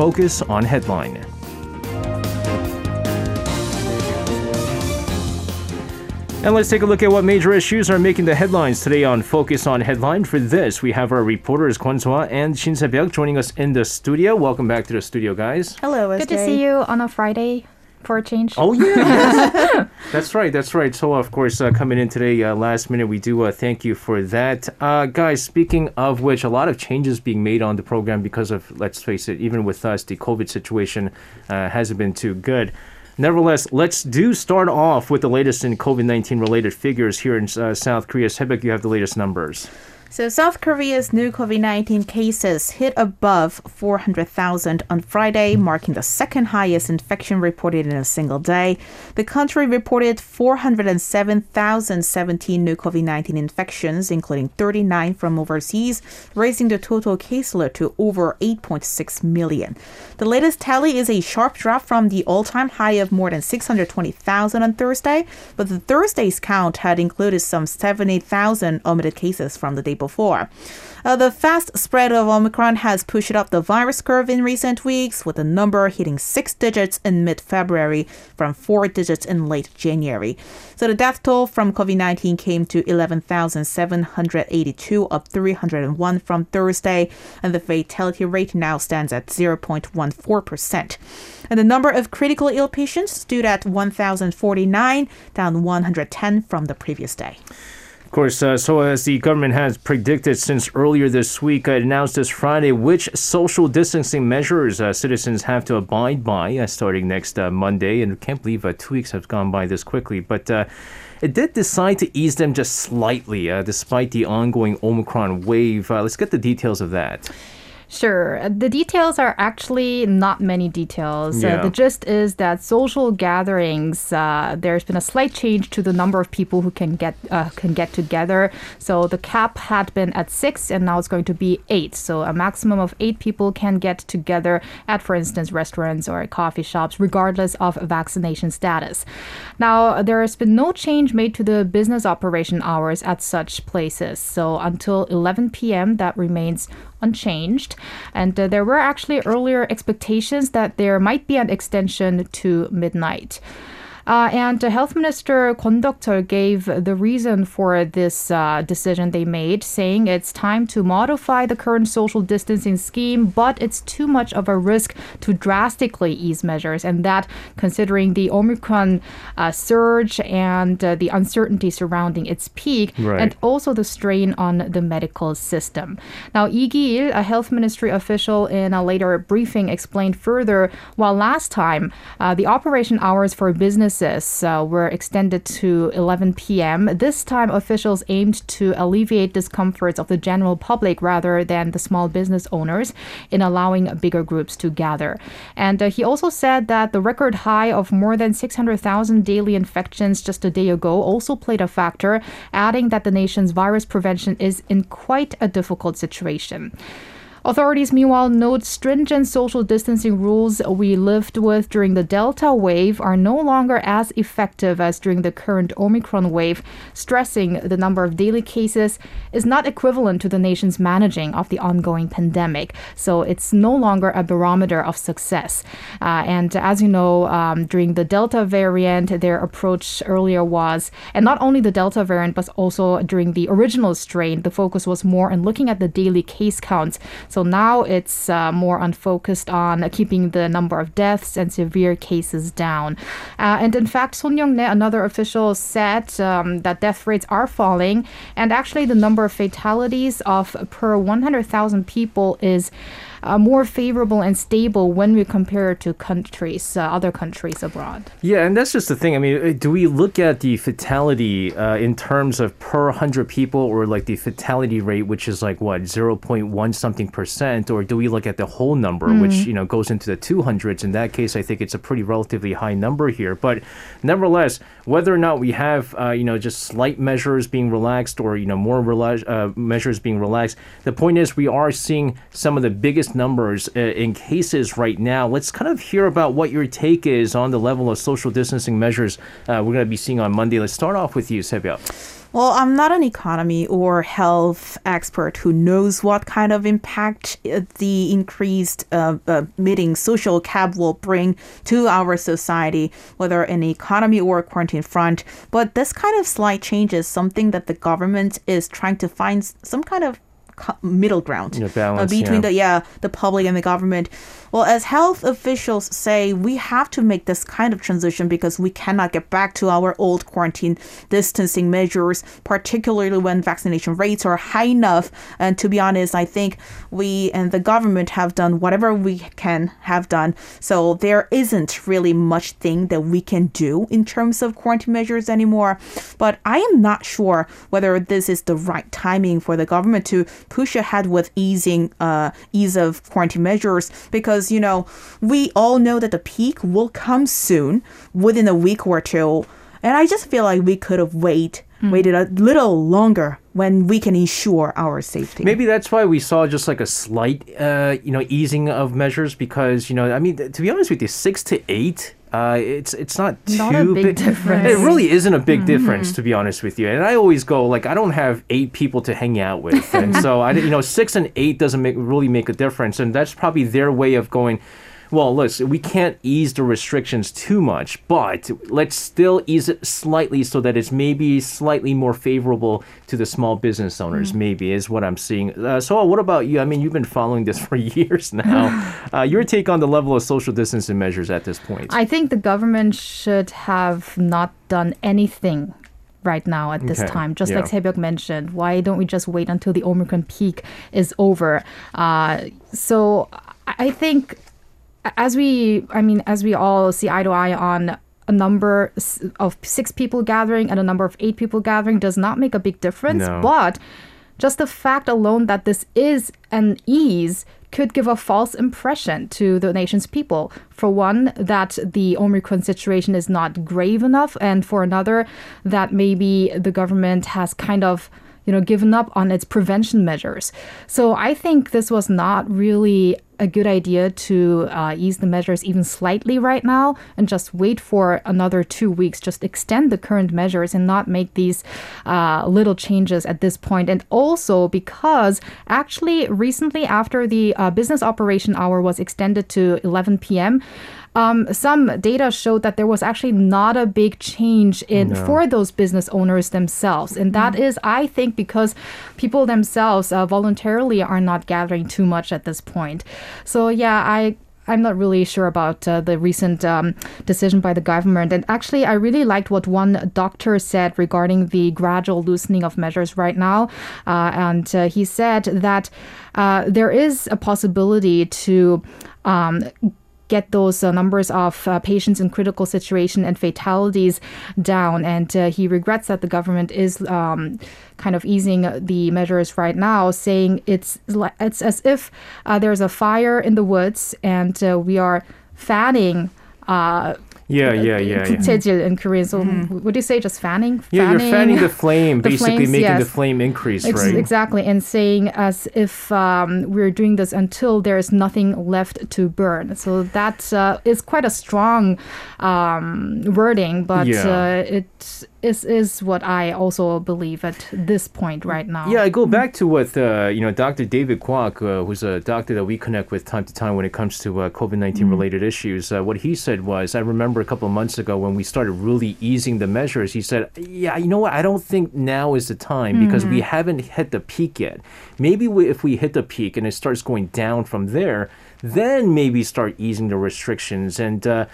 Focus on Headline. And let's take a look at what major issues are making the headlines today on Focus on Headline. For this, we have our reporters Kwon Soa and Shin Se-byuk joining us in the studio. Welcome back to the studio, guys. Hello, Good to see you on a Friday for a change. Oh yeah, yes. that's right, that's right. So of course, uh, coming in today, uh, last minute, we do uh, thank you for that, uh, guys. Speaking of which, a lot of changes being made on the program because of, let's face it, even with us, the COVID situation uh, hasn't been too good. Nevertheless, let's do start off with the latest in COVID 19 related figures here in uh, South Korea. Se-byuk, you have the latest numbers. So, South Korea's new COVID 19 cases hit above 400,000 on Friday, marking the second highest infection reported in a single day. The country reported 407,017 new COVID 19 infections, including 39 from overseas, raising the total caseload to over 8.6 million. The latest tally is a sharp drop from the all time high of more than 620,000 on Thursday, but the Thursday's count had included some 70,000 omitted cases from the day before. Uh, the fast spread of Omicron has pushed up the virus curve in recent weeks, with the number hitting six digits in mid February from four digits in late January. So the death toll from COVID 19 came to 11,782, up 301 from Thursday, and the fatality rate now stands at 0.14%. And the number of critical ill patients stood at 1,049, down 110 from the previous day. Of course, uh, so as the government has predicted since earlier this week, uh, announced this Friday which social distancing measures uh, citizens have to abide by uh, starting next uh, Monday. And I can't believe uh, two weeks have gone by this quickly. But it did decide to ease them just slightly, despite the ongoing Omicron wave. let's get the details of that. Sure. The details are actually not many details. Yeah. Uh, the gist is that social gatherings, uh, there's been a slight change to the number of people who can get uh, can get together. So the cap had been at six, and now it's going to be eight. So a maximum of eight people can get together at, for instance, restaurants or coffee shops, regardless of vaccination status. Now there has been no change made to the business operation hours at such places. So until 11 p.m., that remains unchanged. And uh, there were actually earlier expectations that there might be an extension to midnight. Uh, and Health Minister Kwon gave the reason for this uh, decision they made, saying it's time to modify the current social distancing scheme, but it's too much of a risk to drastically ease measures, and that considering the Omicron uh, surge and uh, the uncertainty surrounding its peak, Right. and also the strain on the medical system. Now, Lee Ki-il, a health ministry official in a later briefing, explained further, while last time uh, the operation hours for uh, were extended to 11 p.m., this time officials aimed to alleviate discomforts of the general public rather than the small business owners in allowing bigger groups to gather. And uh, he also said that the record high of more than 600,000 daily infections just a day ago also played a factor, adding that the nation's virus prevention is in quite a difficult situation. Authorities, meanwhile, note stringent social distancing rules we lived with during the Delta wave are no longer as effective as during the current Omicron wave, stressing the number of daily cases is not equivalent to the nation's managing of the ongoing pandemic. So it's no longer a barometer of success. Uh, and as you know, um, during the Delta variant, their approach earlier was, and not only the Delta variant, but also during the original strain, the focus was more on looking at the daily case counts. So now it's uh, more unfocused on keeping the number of deaths and severe cases down. Uh, and in fact, Son Young-rae, another official, said um, that death rates are falling, and actually the number of fatalities of per 100,000 people is uh, more favorable and stable when we compare it to countries, uh, other countries abroad. Yeah, and that's just the thing. I mean, uh, do we look at the fatality uh, in terms of per 100 people or like the fatality rate, which is like what, 0.1 something percent? Or do we look at the whole number, which, you know, goes into the 200s? In that case, I think it's a pretty relatively high number here. But nevertheless, whether or not we have, uh, you know, just slight measures being relaxed or, you know, more rela- uh, measures being relaxed, the point is we are seeing some of the biggest numbers uh, in cases right now. Let's kind of hear about what your take is on the level of social distancing measures uh, we're going to be seeing on Monday. Let's start off with you, Se-byuk. Well, I'm not an economy or health expert who knows what kind of impact uh, the increased uh, uh, meeting social cap will bring to our society, whether in economy or quarantine front. But this kind of slight change is something that the government is trying to find some kind of middle ground Yeah, balance, uh, between yeah. the yeah the public and the government. Well, as health officials say, we have to make this kind of transition because we cannot get back to our old quarantine distancing measures, particularly when vaccination rates are high enough. And to be honest, I think we and the government have done whatever we can have done. So there isn't really much thing that we can do in terms of quarantine measures anymore. But I am not sure whether this is the right timing for the government to push ahead with easing uh, ease of quarantine measures because you know we all know that the peak will come soon within a week or two, and I just feel like we could have wait waited a little longer when we can ensure our safety. Maybe that's why we saw just like a slight, uh, you know, easing of measures because you know, I mean, th- to be honest with you, six to eight. Uh, it's it's not too Not a big difference. It really isn't a big difference, to be honest with you. And I always go like, I don't have eight people to hang out with, and so I, you know, six and eight doesn't make really make a difference, and that's probably their way of going. Well, listen, we can't ease the restrictions too much, but let's still ease it slightly so that it's maybe slightly more favorable to the small business owners, maybe, is what I'm seeing. Uh, so, what about you? I mean, you've been following this for years now. Uh, your take on the level of social distancing measures at this point? I think the government should have not done anything right now at this Okay, time. Just yeah. like Sebyuk mentioned, why don't we just wait until the Omicron peak is over? Uh, so I think as we, I mean, as we all see eye to eye on a number of six people gathering and a number of eight people gathering does not make a big difference. No. But just the fact alone that this is an ease could give a false impression to the nation's people. For one, that the Omicron situation is not grave enough, and for another, that maybe the government has kind of you know given up on its prevention measures. So I think this was not really a good idea to uh, ease the measures even slightly right now and just wait for another two weeks. Just extend the current measures and not make these uh, little changes at this point. And also because actually recently after the uh, business operation hour was extended to 11 p.m. Um, some data showed that there was actually not a big change in for those business owners themselves, and that is, I think, because people themselves uh, voluntarily are not gathering too much at this point. So yeah, I. I'm not really sure about uh, the recent um, decision by the government. And actually, I really liked what one doctor said regarding the gradual loosening of measures right now. Uh, and uh, he said that uh, there is a possibility to um, get those uh, numbers of uh, patients in critical situation and fatalities down. And uh, he regrets that the government is um, kind of easing the measures right now, saying it's it's as if there's a fire in the woods and we are fanning. Uh, yeah, yeah, yeah, yeah. 국채질 in Korean. So would you say just fanning? Yeah, you're fanning the flame, the basically flames, making the yes. flame increase, Ex- right? Exactly, and saying as if um, we're doing this until there is nothing left to burn. So that uh, is quite a strong um, wording, but Yeah. uh, it is is what I also believe at this point right now. Yeah, I go back to what uh, you know, Dr. David Kwok, uh, who's a doctor that we connect with time to time when it comes to uh, COVID 19 related issues. Uh, what he said was, I remember a couple of months ago when we started really easing the measures. He said, "Yeah, you know what? I don't think now is the time because we haven't hit the peak yet. Maybe we, if we hit the peak and it starts going down from there, then maybe start easing the restrictions and." Uh,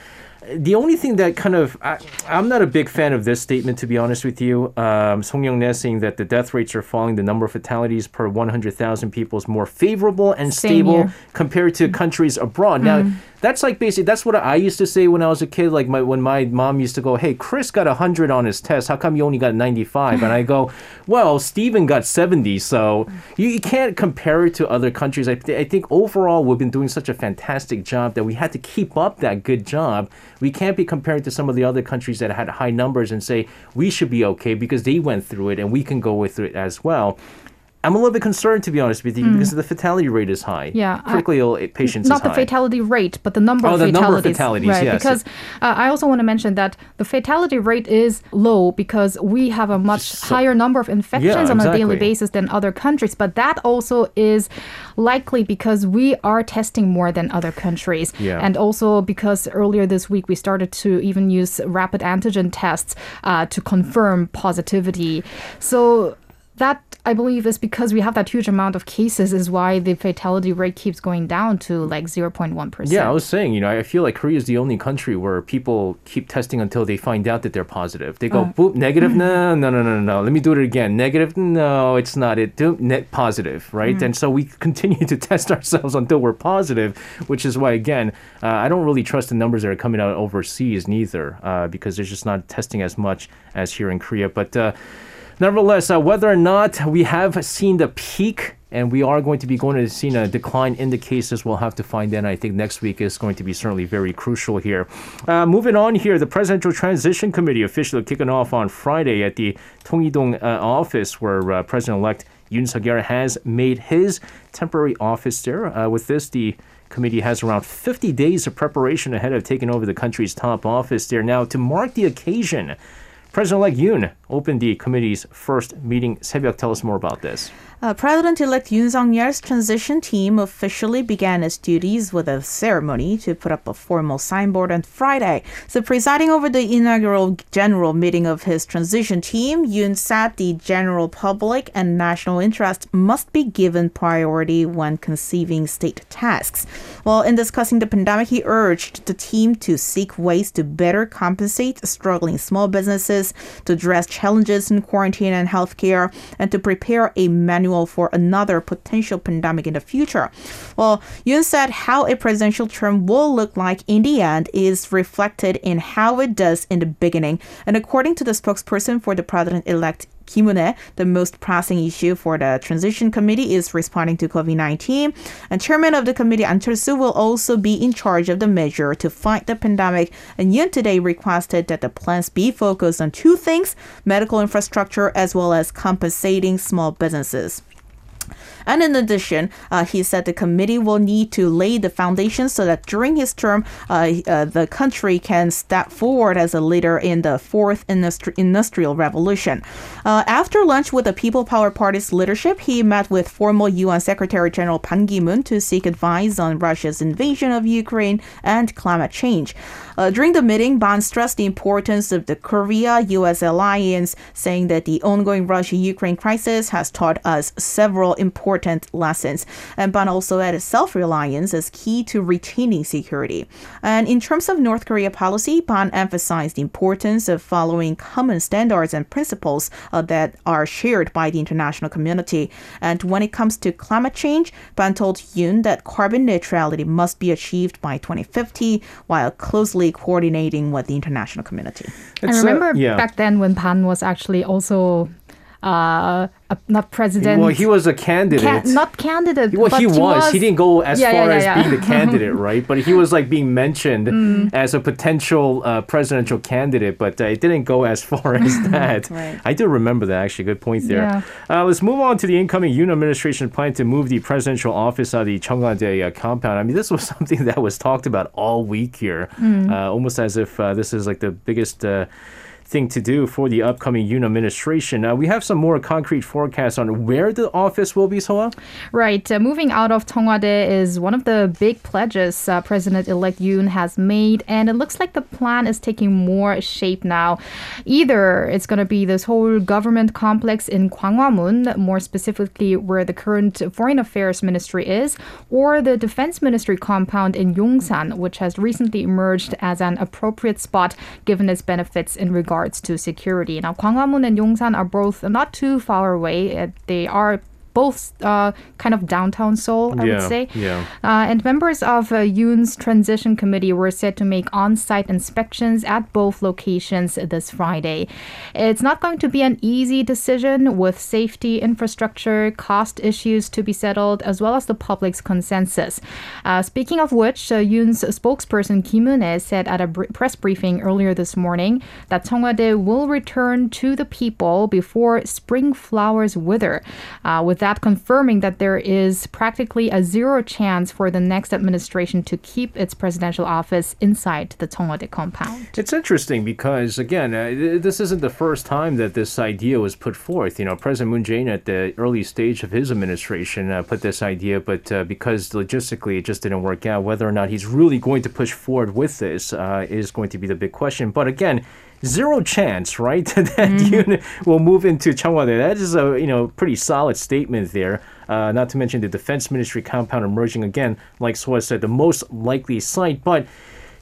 the only thing that kind of I, I'm not a big fan of this statement to be honest with you. Um, Son Young-rae saying that the death rates are falling, the number of fatalities per 100,000 people is more favorable and Same stable compared to countries abroad. Now that's like basically that's what I used to say when I was a kid. Like my when my mom used to go, "Hey, Chris got 100 on his test. How come you only got 95?" And I go, "Well, Steven got 70, so you, you can't compare it to other countries." I, th- I think overall we've been doing such a fantastic job that we had to keep up that good job. We can't be comparing to some of the other countries that had high numbers and say we should be okay because they went through it and we can go with it as well. I'm a little bit concerned to be honest with you because the fatality rate is high. Mm. Yeah, critically ill patients not the high. fatality rate, but the number Oh, of the fatalities. number of fatalities, right? yes. Because uh, I also want to mention that the fatality rate is low because we have a much So- higher number of infections Yeah, on a daily basis than other countries. But that also is likely because we are testing more than other countries, Yeah. and also because earlier this week we started to even use rapid antigen tests uh, to confirm positivity. So. That I believe is because we have that huge amount of cases is why the fatality rate keeps going down to like 0.1%. Yeah, I was saying, you know, I feel like Korea is the only country where people keep testing until they find out that they're positive. They go, boop, negative, no, no, no, no, no. Let me do it again. Negative, no, it's not it. Do net positive, right? And so we continue to test ourselves until we're positive, which is why, again, uh, I don't really trust the numbers that are coming out overseas neither, uh, because they're just not testing as much as here in Korea. But uh, Nevertheless, uh, whether or not we have seen the peak and we are going to be going to see a decline in the cases, we'll have to find out. I think next week is going to be certainly very crucial here. Uh, moving on here, the Presidential Transition Committee officially kicking off on Friday at the Tongui-dong uh, office where uh, President-elect Yoon Suk-yeol has made his temporary office there. Uh, with this, the committee has around 50 days of preparation ahead of taking over the country's top office there. Now, to mark the occasion, President-elect Yoon opened the committee's first meeting. Sebyuk, tell us more about this. Uh, President-elect Yoon Suk-yeol's transition team officially began its duties with a ceremony to put up a formal signboard on Friday. So, presiding over the inaugural general meeting of his transition team, Yoon said the general public and national interest must be given priority when conceiving state tasks. While in discussing the pandemic, he urged the team to seek ways to better compensate struggling small businesses, to address challenges in quarantine and healthcare, and to prepare a manual for another potential pandemic in the future. Well, Yoon said how a presidential term will look like in the end is reflected in how it does in the beginning. And according to the spokesperson for the president-elect Kim Eun-hye, the most pressing issue for the transition committee is responding to COVID-19. And chairman of the committee, Ahn Cheol-soo, will also be in charge of the measure to fight the pandemic. And Yoon today requested that the plans be focused on two things: medical infrastructure as well as compensating small businesses. And in addition, uh, he said the committee will need to lay the foundation so that during his term, uh, uh, the country can step forward as a leader in the fourth industri- industrial revolution. Uh, after lunch with the People Power Party's leadership, he met with former UN Secretary General Ban Ki-moon to seek advice on Russia's invasion of Ukraine and climate change. Uh, during the meeting, Ban stressed the importance of the Korea-U.S. alliance, saying that the ongoing Russia-Ukraine crisis has taught us several important lessons. And Ban also added self-reliance as key to retaining security. And in terms of North Korea policy, Ban emphasized the importance of following common standards and principles uh, that are shared by the international community. And when it comes to climate change, Ban told Yoon that carbon neutrality must be achieved by 2050 while closely coordinating with the international community. I It's, uh, remember yeah. back then when Ban was actually also uh, a, not president. Well, he was a candidate. Ca- not candidate. well, but he was. He didn't go as Yeah, far yeah, yeah, as being the candidate, right? But he was like being mentioned Mm. as a potential uh, presidential candidate, but uh, it didn't go as far as that. Right. I do remember that actually. Good point there. Uh, let's move on to the incoming Yoon administration plan to move the presidential office out of the Cheongwade uh, compound. I mean, this was something that was talked about all week here, Mm. uh, almost as if uh, this is like the biggest. Thing to do for the upcoming Yoon administration. Uh, we have some more concrete forecasts on where the office will be, Soa. Right. Uh, moving out of Cheongwade is one of the big pledges uh, President-elect Yoon has made, and it looks like the plan is taking more shape now. Either it's going to be this whole government complex in Gwanghwamun, more specifically where the current Foreign Affairs Ministry is, or the Defense Ministry compound in Yongsan, which has recently emerged as an appropriate spot given its benefits in regards to security. Now, Gwanghwamun and Yongsan are both not too far away. Uh, They are both uh, kind of downtown Seoul, I Yeah, would say. yeah. Uh, and members of uh, Yoon's transition committee were said to make on site inspections at both locations this Friday. It's not going to be an easy decision with safety, infrastructure, cost issues to be settled, as well as the public's consensus. Uh, speaking of which, uh, Yoon's spokesperson Kim Eun-hye said at a br- press briefing earlier this morning that Cheongwade will return to the people before spring flowers wither. Uh, with that that confirming that there is practically a zero chance for the next administration to keep its presidential office inside the Cheongwade compound. It's interesting because, again, uh, this isn't the first time that this idea was put forth. You know, President Moon Jae-in at the early stage of his administration uh, put this idea, but uh, because logistically it just didn't work out, whether or not he's really going to push forward with this uh, is going to be the big question. But again, zero chance, right, that mm-hmm. Yoon will move into Cheongwade. That is a you know pretty solid statement there. Uh, not to mention the defense ministry compound emerging again, like Soa said, the most likely site, but.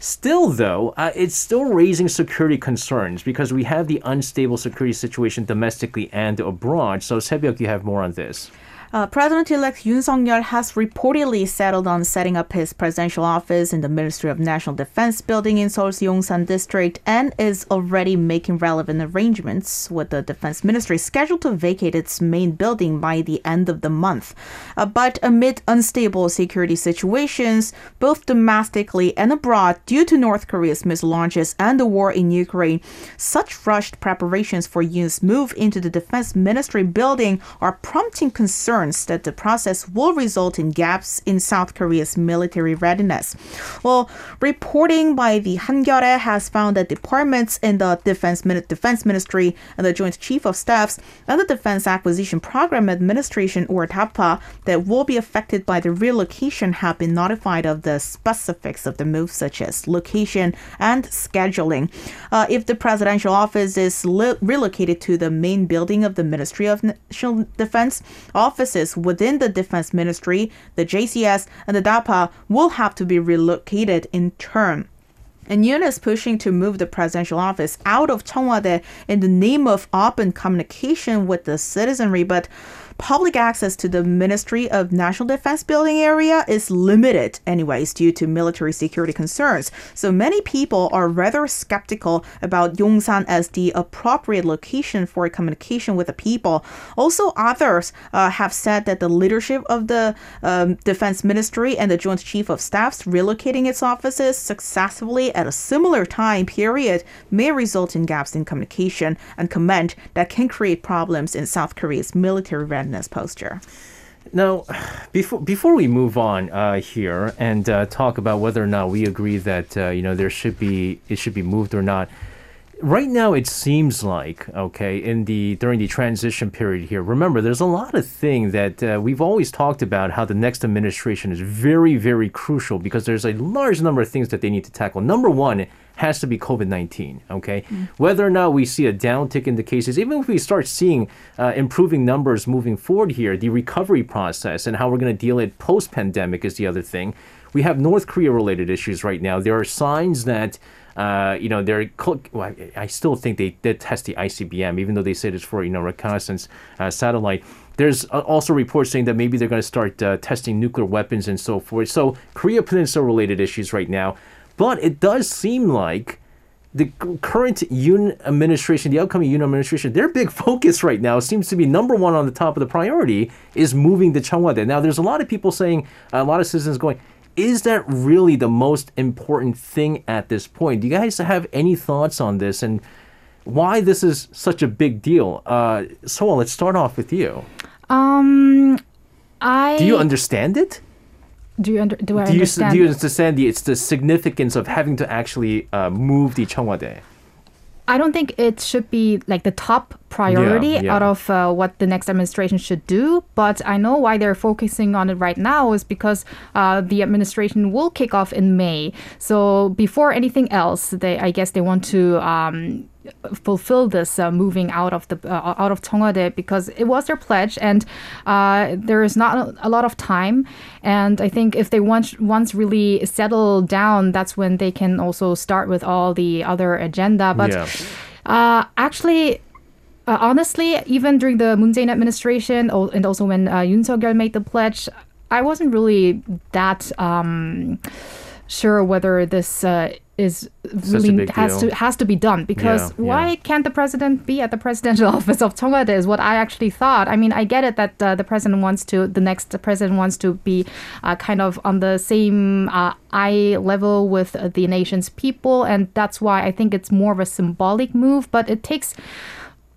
Still, though, uh, it's still raising security concerns because we have the unstable security situation domestically and abroad. So, Sebyuk, you have more on this. Uh, President-elect Yoon Suk-yeol has reportedly settled on setting up his presidential office in the Ministry of National Defense building in Seoul's Yongsan district and is already making relevant arrangements with the Defense Ministry scheduled to vacate its main building by the end of the month. Uh, but amid unstable security situations, both domestically and abroad, due to North Korea's missile launches and the war in Ukraine, such rushed preparations for Yoon's move into the Defense Ministry building are prompting concern that the process will result in gaps in South Korea's military readiness. Well, reporting by the Hankyoreh has found that departments in the Defense, Defense Ministry and the Joint Chief of Staffs and the Defense Acquisition Program Administration, or DAPA, that will be affected by the relocation have been notified of the specifics of the move, such as location and scheduling. Uh, if the presidential office is li- relocated to the main building of the Ministry of National Defense, office offices within the Defense Ministry, the JCS, and the DAPA will have to be relocated in turn. And Yoon is pushing to move the presidential office out of Cheongwade in the name of open communication with the citizenry, but public access to the Ministry of National Defense building area is limited, anyways, due to military security concerns. So many people are rather skeptical about Yongsan as the appropriate location for communication with the people. Also, others uh, have said that the leadership of the um, Defense Ministry and the Joint Chief of Staffs relocating its offices successfully at a similar time period may result in gaps in communication and command that can create problems in South Korea's military readiness posture. Now, before before we move on uh, here and uh, talk about whether or not we agree that uh, you know there should be it should be moved or not, right now it seems like okay in the during the transition period here remember there's a lot of thing that uh, we've always talked about how the next administration is very very crucial because there's a large number of things that they need to tackle number one has to be COVID 19. Okay. Mm. Whether or not we see a downtick in the cases, even if we start seeing uh, improving numbers moving forward here, the recovery process and how we're going to deal it post pandemic is the other thing. We have North Korea related issues right now. There are signs that. Uh, you know, they're. Well, I still think they did test the ICBM, even though they said it's for you know reconnaissance uh, satellite. There's uh, also reports saying that maybe they're going to start uh, testing nuclear weapons and so forth. So Korea Peninsula related issues right now. But it does seem like the current Yoon administration, the upcoming Yoon administration, their big focus right now seems to be number one on the top of the priority is moving the Cheongwade. Now, there's a lot of people saying, a lot of citizens going, is that really the most important thing at this point? Do you guys have any thoughts on this and why this is such a big deal? Uh, so let's start off with you. Um, I do you understand it? Do you under, do I do understand? You, do you understand the it's the significance of having to actually uh, move the Cheongwade? I don't think it should be like the top priority yeah, yeah. out of uh, what the next administration should do. But I know why they're focusing on it right now is because uh, the administration will kick off in May. So before anything else, they I guess they want to um, fulfill this uh, moving out of the uh, out of Cheongwade because it was their pledge and uh, there is not a lot of time and I think if they once once really settle down that's when they can also start with all the other agenda but yeah. Uh, actually uh, honestly even during the Moon Jae-in administration and also when uh, Yoon Suk-yeol made the pledge I wasn't really that um, sure whether this is really has to has to be done because yeah, why yeah. can't the president be at the presidential office of Cheongwade is what I actually thought. I mean, I get it that uh, the president wants to the next president wants to be uh, kind of on the same uh, eye level with the nation's people, and that's why I think it's more of a symbolic move. But it takes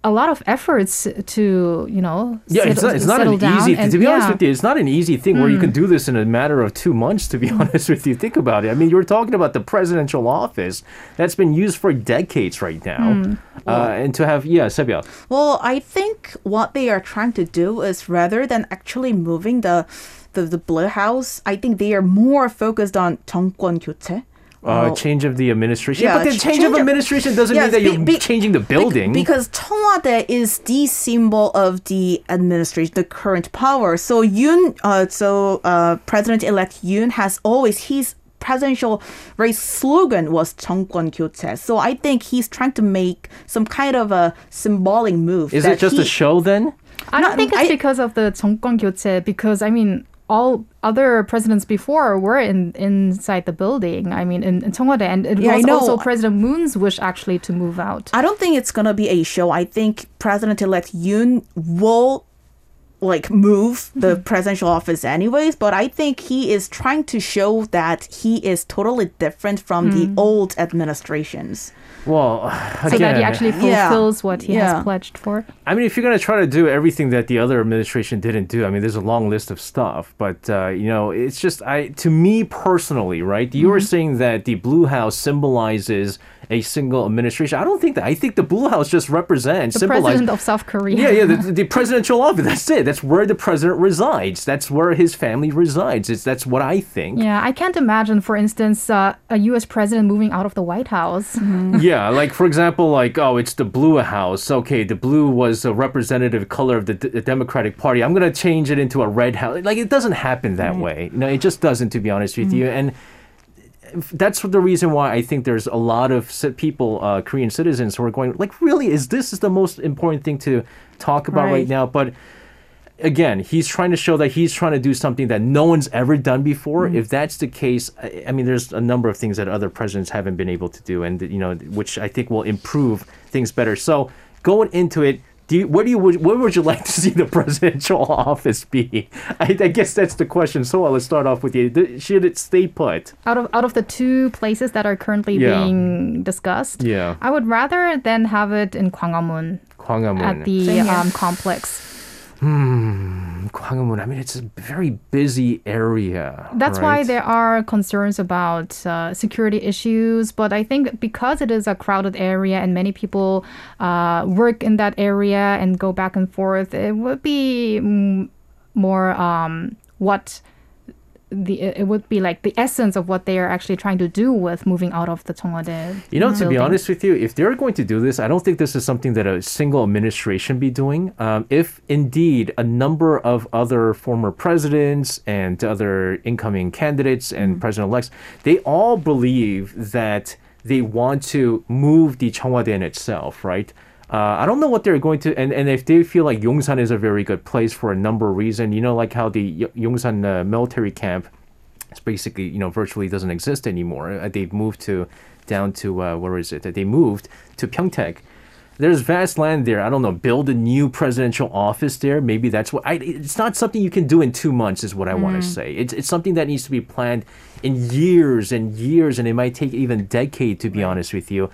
a lot of efforts to, you know, Yeah, it's settle- not, it's not settle an down easy. and- to be honest yeah. Mm. with you, it's not an easy thing where you can do this in a matter of two months. To be honest with you, think about it. I mean, you're talking about the presidential office that's been used for decades right now, Mm. uh, and to have yeah, Sebia. Well, I think what they are trying to do is rather than actually moving the the, the blue house, I think they are more focused on 정권 교체. Uh, Oh. change of the administration. Yeah, but the ch- change, change of of- administration doesn't mean Yes, that be- you're be- changing the Bec- building. because 청와대 is the symbol of the administration, the current power. So Yoon, uh, so uh, President-elect Yoon has always his presidential race slogan was 정권 교체. So I think he's trying to make some kind of a symbolic move. Is that it just he, a show then? I don't No, think it's I- because of the 정권 교체 because I mean all other presidents before were in inside the building. I mean in, in Cheongwade and it Yeah, was also President Moon's wish actually to move out. I don't think it's gonna be a show. I think President-elect Yoon will like move the Mm-hmm. presidential office anyways, but I think he is trying to show that he is totally different from the old administrations. Well, so that he again, actually Yeah. fulfills what he Yeah. has pledged for. I mean, if you're going to try to do everything that the other administration didn't do, I mean, there's a long list of stuff. But uh, you know, it's just I to me personally, right? You were saying that the Blue House symbolizes a single administration. I don't think that. I think the Blue House just represents The symbolizes. president of South Korea. yeah, yeah, the, the presidential office. That's it. That's where the president resides. That's where his family resides. It's that's what I think. Yeah, I can't imagine, for instance, uh, a U.S. president moving out of the White House. yeah, like for example, like oh, it's the blue house. Okay, the blue was a representative color of the, the Democratic Party. I'm gonna change it into a red house. Like it doesn't happen that way. No, it just doesn't. To be honest with you, and that's the reason why I think there's a lot of people, uh, Korean citizens, who are going like, really, is this is the most important thing to talk about right, Right. now? But again, he's trying to show that he's trying to do something that no one's ever done before. If that's the case, I, I mean, there's a number of things that other presidents haven't been able to do, and you know, which I think will improve things better. So going into it. Do you, where do you where would you like to see the presidential office be? I, I guess that's the question. So let's start off with you. Should it stay put? out of out of the two places that are currently Yeah. being discussed, Yeah. I would rather than have it in Gwanghwamun Gwanghwamun. at the um, complex. Gwanghwamun. I mean, it's a very busy area. That's why there are concerns about uh, security issues. But I think because it is a crowded area and many people uh, work in that area and go back and forth, it would be more um, what the it would be like the essence of what they are actually trying to do with moving out of the Cheongwade. You know, to be honest with you, if they're going to do this, I don't think this is something that a single administration be doing. Um, if indeed a number of other former presidents and other incoming candidates and president elects, they all believe that they want to move the Cheongwade in itself, right? Uh, I don't know what they're going to, and, and if they feel like Yongsan is a very good place for a number of reasons, you know, like how the Yongsan uh, military camp is basically you know virtually doesn't exist anymore. Uh, they've moved to down to uh, where is it? They moved to Pyeongtaek. There's vast land there. I don't know. Build a new presidential office there. Maybe that's what. I, it's not something you can do in two months. Is what I want to say. It's it's something that needs to be planned in years and years, and it might take even decade to be honest with you.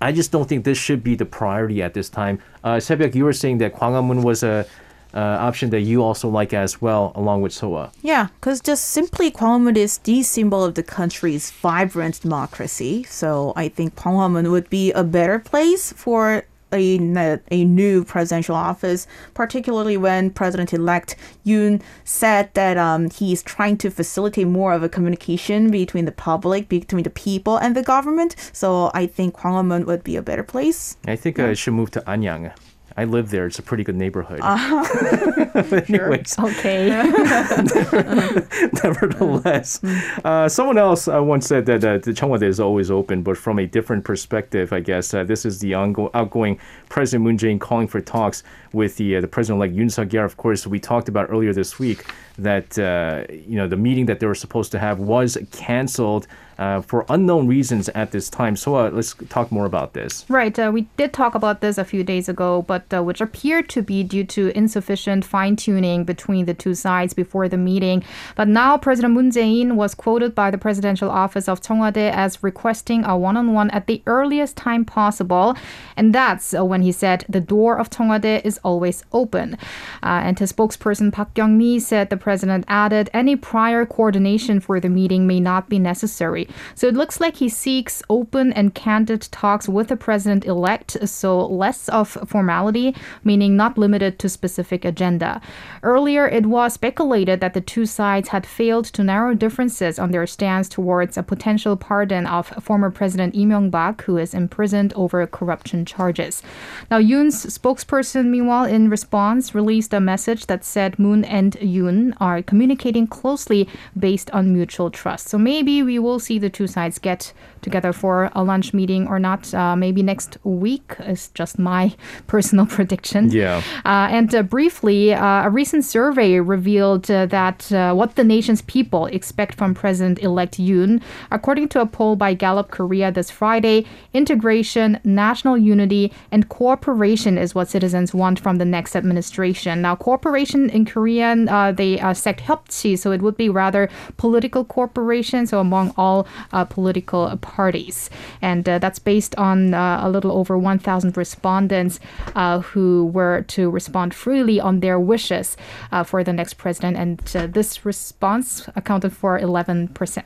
I just don't think this should be the priority at this time. Uh, you were saying that Gwanghwamun was a uh, option that you also like as well, along with Soa. Yeah, because just simply Gwanghwamun is the symbol of the country's vibrant democracy. So I think Gwanghwamun would be a better place for a, a new presidential office, particularly when President-elect Yoon said that um, he's trying to facilitate more of a communication between the public, between the people and the government. So I think Gwanghwamun would be a better place. I think I should move to Anyang. I live there. It's a pretty good neighborhood. Uh-huh. Anyways, Okay. nevertheless, uh, someone else uh, once said that uh, the Cheongwade is always open, but from a different perspective, I guess. Uh, this is the ongo- outgoing President Moon Jae-in calling for talks with the uh, the president-elect Yoon Suk-yeol. Of course, we talked about earlier this week that uh, you know the meeting that they were supposed to have was canceled uh, for unknown reasons at this time. So uh, let's talk more about this. Right. Uh, we did talk about this a few days ago, but uh, which appeared to be due to insufficient fine tuning between the two sides before the meeting. But now President Moon Jae-in was quoted by the presidential office of Cheongwade as requesting a one-on-one at the earliest time possible, and that's uh, when he said the door of Cheongwade is always open. And his spokesperson Park Kyung-mi said the president added any prior coordination for the meeting may not be necessary. So it looks like he seeks open and candid talks with the president elect, so less of formality, meaning not limited to specific agenda. Earlier, it was speculated that the two sides had failed to narrow differences on their stance towards a potential pardon of former President Lee Myung-bak, who is imprisoned over corruption charges. Now, Yoon's spokesperson, meanwhile, in response, released a message that said Moon and Yoon are communicating closely based on mutual trust. So maybe we will see the two sides get together for a lunch meeting or not. Uh, maybe next week is just my personal prediction. Yeah. Uh, and uh, briefly, uh, a recent survey revealed uh, that uh, what the nation's people expect from President-elect Yoon, according to a poll by Gallup Korea this Friday, integration, national unity, and cooperation is what citizens want from the next administration. Now, cooperation in Korean, uh, they uh, sect 협치, so it would be rather political cooperation, so among all political parties. And uh, that's based on uh, a little over 1,000 respondents uh, who were to respond freely on their wishes uh, for the next president. And uh, this response accounted for 11%.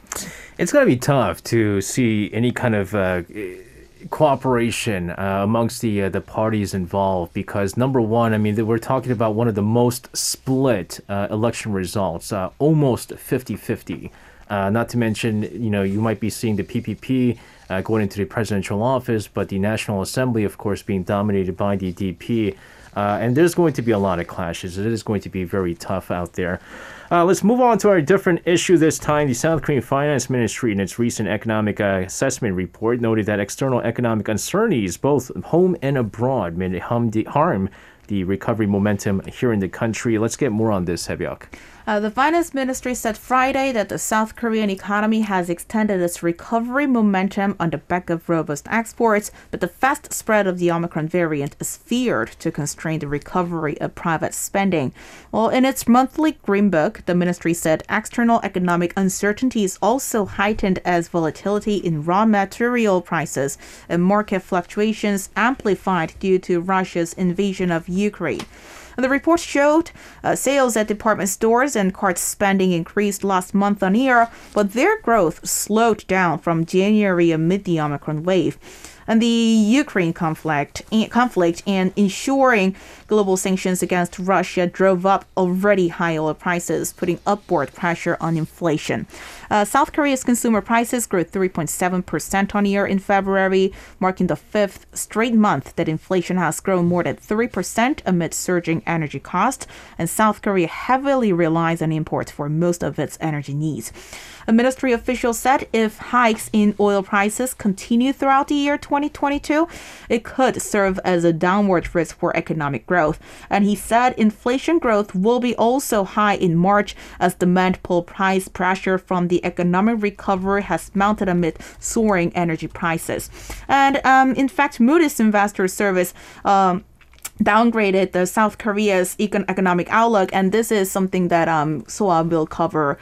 It's going to be tough to see any kind of uh, cooperation uh, amongst the uh, the parties involved because number one, I mean, we're talking about one of the most split uh, election results, uh, almost 50-50. Uh, not to mention, you know, you might be seeing the PPP uh, going into the presidential office, but the National Assembly, of course, being dominated by the DP. Uh, and there's going to be a lot of clashes. It is going to be very tough out there. Uh, let's move on to our different issue this time. The South Korean Finance Ministry, in its recent economic uh, assessment report, noted that external economic uncertainties, both home and abroad, may harm the, recovery momentum here in the country. Let's get more on this, Sebyuk. Uh, the finance ministry said Friday that the South Korean economy has extended its recovery momentum on the back of robust exports, but the fast spread of the Omicron variant is feared to constrain the recovery of private spending. Well, in its monthly Green Book, the ministry said external economic uncertainties also heightened as volatility in raw material prices and market fluctuations amplified due to Russia's invasion of Ukraine. The report showed uh, sales at department stores and card spending increased last month on year, but their growth slowed down from January amid the Omicron wave. And the Ukraine conflict, conflict and ensuring global sanctions against Russia drove up already high oil prices, putting upward pressure on inflation. Uh, South Korea's consumer prices grew 3.7% on year in February, marking the fifth straight month that inflation has grown more than 3% amid surging energy costs. And South Korea heavily relies on imports for most of its energy needs. A ministry official said if hikes in oil prices continue throughout the year 2022, it could serve as a downward risk for economic growth. And he said inflation growth will be also high in March as demand pull price pressure from the economic recovery has mounted amid soaring energy prices. And um, in fact, Moody's Investor Service. Um, downgraded the South Korea's econ- economic outlook, and this is something that um, Soa will cover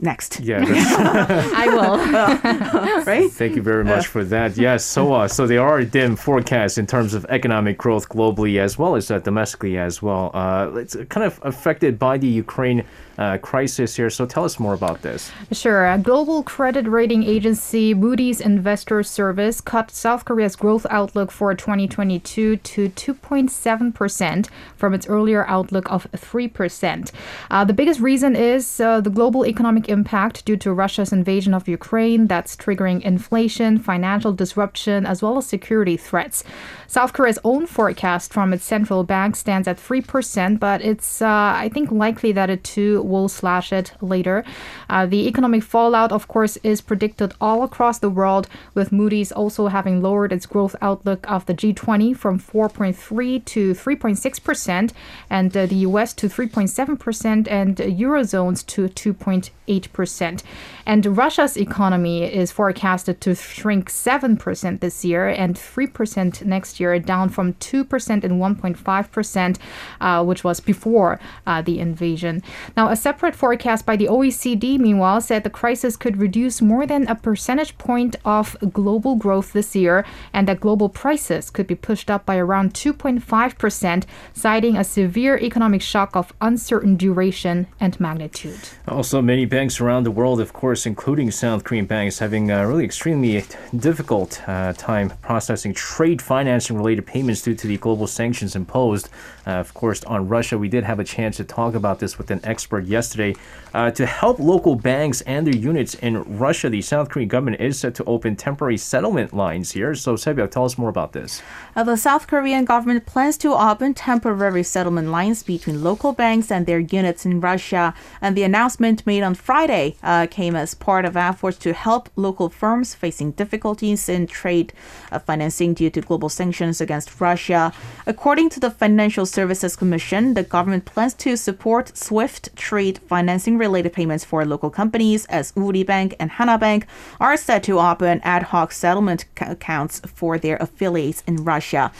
next. Yeah, that's- I will. right? Thank you very much for that. Yes, so uh, so there are dim forecasts in terms of economic growth globally as well as uh, domestically as well. Uh, it's kind of affected by the Ukraine uh, crisis here. So tell us more about this. Sure. Global credit rating agency Moody's Investor Service cut South Korea's growth outlook for 2022 to 2.7% from its earlier outlook of 3%. Uh, the biggest reason is uh, the global economic impact due to Russia's invasion of Ukraine that's triggering inflation, financial disruption, as well as security threats. South Korea's own forecast from its central bank stands at 3%, but it's, uh, I think, likely that it too will slash it later. Uh, the economic fallout, of course, is predicted all across the world, with Moody's also having lowered its growth outlook of the G20 from 4.3 to 3.6%, and uh, the US to 3.7%, and Eurozones to 2.8%. 8%. And Russia's economy is forecasted to shrink 7% this year and 3% next year, down from 2% and 1.5%, uh, which was before uh, the invasion. Now, a separate forecast by the OECD, meanwhile, said the crisis could reduce more than a percentage point of global growth this year and that global prices could be pushed up by around 2.5%, citing a severe economic shock of uncertain duration and magnitude. Also, many banks around the world, of course, including South Korean banks, having a really extremely difficult uh, time processing trade financing related payments due to the global sanctions imposed, uh, of course, on Russia. We did have a chance to talk about this with an expert yesterday. Uh, to help local banks and their units in Russia, the South Korean government is set to open temporary settlement lines here. So, Sebyuk, tell us more about this. Uh, the South Korean government plans to open temporary settlement lines between local banks and their units in Russia. And the announcement made on Friday uh, came as part of efforts to help local firms facing difficulties in trade uh, financing due to global sanctions against Russia. According to the Financial Services Commission, the government plans to support swift trade financing related payments for local companies as Woori Bank and Hana Bank are set to open ad hoc settlement accounts for their affiliates in Russia.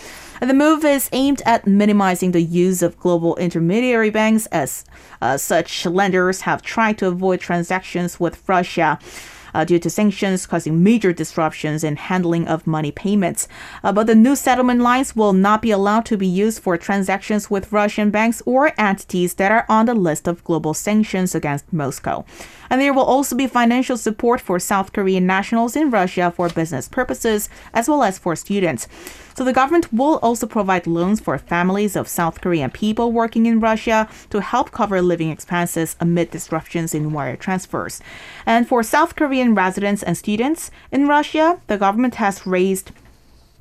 The move is aimed at minimizing the use of global intermediary banks as uh, such lenders have tried to avoid transactions with Russia uh, due to sanctions causing major disruptions in handling of money payments. Uh, but the new settlement lines will not be allowed to be used for transactions with Russian banks or entities that are on the list of global sanctions against Moscow. And there will also be financial support for South Korean nationals in Russia for business purposes as well as for students. So the government will also provide loans for families of South Korean people working in Russia to help cover living expenses amid disruptions in wire transfers. And for South Korean residents and students in Russia, the government has raised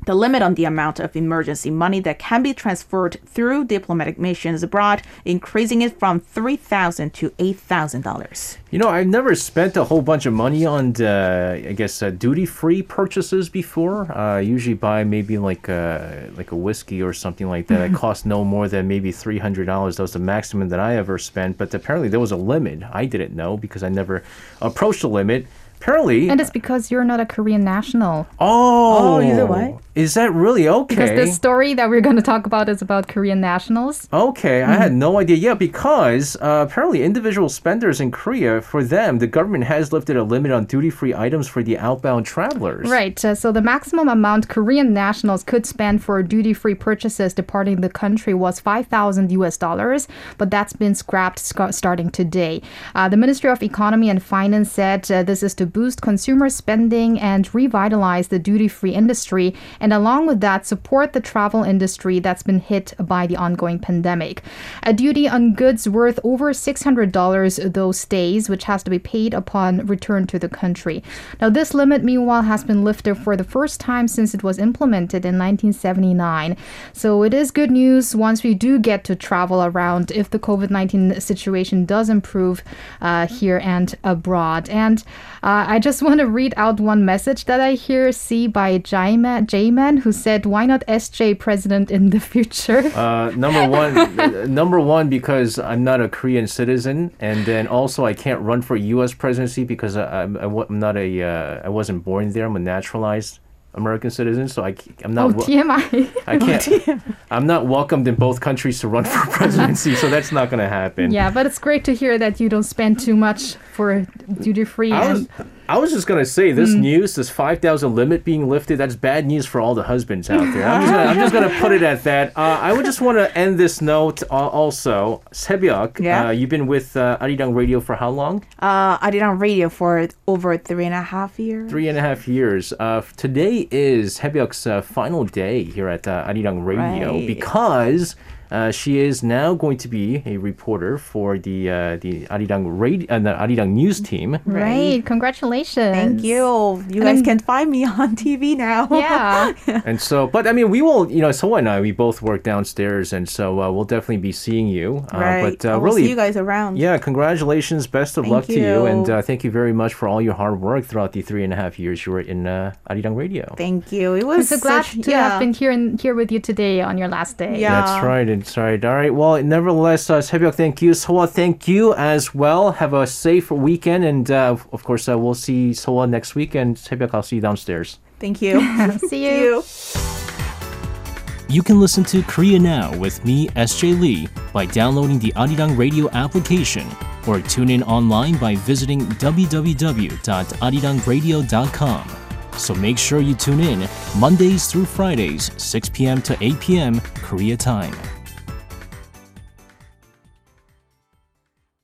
the limit on the amount of emergency money that can be transferred through diplomatic missions abroad, increasing it from three thousand to eight thousand dollars. You know, I've never spent a whole bunch of money on, uh, I guess, uh, duty-free purchases before. Uh, I usually buy maybe like a, like a whiskey or something like that. it costs no more than maybe three hundred dollars. That was the maximum that I ever spent. But apparently, there was a limit. I didn't know because I never approached the limit. Apparently, And it's because you're not a Korean national. oh, Oh, either way. Is that really okay? Because the story that we're going to talk about is about Korean nationals. Okay, I had no idea. Yeah, because uh, apparently individual spenders in Korea, for them, the government has lifted a limit on duty-free items for the outbound travelers. Right. Uh, so the maximum amount Korean nationals could spend for duty-free purchases departing the country was 5,000 US dollars, but that's been scrapped sc- starting today. Uh, the Ministry of Economy and Finance said uh, this is to boost consumer spending and revitalize the duty-free industry, and along with that, support the travel industry that's been hit by the ongoing pandemic. A duty on goods worth over $600 those days, which has to be paid upon return to the country. Now, this limit, meanwhile, has been lifted for the first time since it was implemented in 1979. So it is good news once we do get to travel around if the COVID 19 situation does improve uh, here and abroad. And uh, I just want to read out one message that I hear see by J-Man, J-Man who said, Why not SJ president in the future? Uh, number one, number one, because I'm not a Korean citizen, and then also I can't run for U.S. presidency because I, I'm, I wa- I'm not a, uh, I wasn't born there. I'm a naturalized American citizen, so I, am oh, not. wel- TMI. I can't. I'm not welcomed in both countries to run for presidency, so that's not going to happen. yeah, but it's great to hear that you don't spend too much for duty free. I was, and I was just gonna say this news, this five thousand limit being lifted, that's bad news for all the husbands out there. I'm just gonna, I'm just gonna put it at that. Uh, I would just want to end this note uh, also. Sebyuk, Yeah? uh, you've been with uh, Arirang Radio for how long? Uh, I did on radio for over three and a half years. Three and a half years. Uh, today is Sebyuk's uh, final day here at uh, Arirang Radio Right. because. Uh, she is now going to be a reporter for the uh, the Arirang radio, uh, the Arirang news team. Right. Congratulations. Thank you. You guys can find me on TV now. Yeah. And so, but I mean, we will, you know, so and I, we both work downstairs, and so uh, we'll definitely be seeing you. Uh, right. But uh, really, see you guys around. yeah, congratulations, best of Thank luck to you, and uh, thank you very much for all your hard work throughout the three and a half years you were in uh, Arirang Radio. Thank you. It was I'm was so glad such, to yeah. have been here in, here with you today on your last day. Yeah. That's right, and all right. All right. Well, nevertheless, uh, Sebyuk, thank you. Soa, thank you as well. Have a safe weekend. And uh, of course, uh, we'll see Soa next week. And Sebyuk, I'll see you downstairs. Thank you. see you. You can listen to Korea Now with me, SJ Lee, by downloading the Arirang Radio application or tune in online by visiting www.arirangradio.com. So make sure you tune in Mondays through Fridays, 6 p.m. to 8 p.m. Korea time.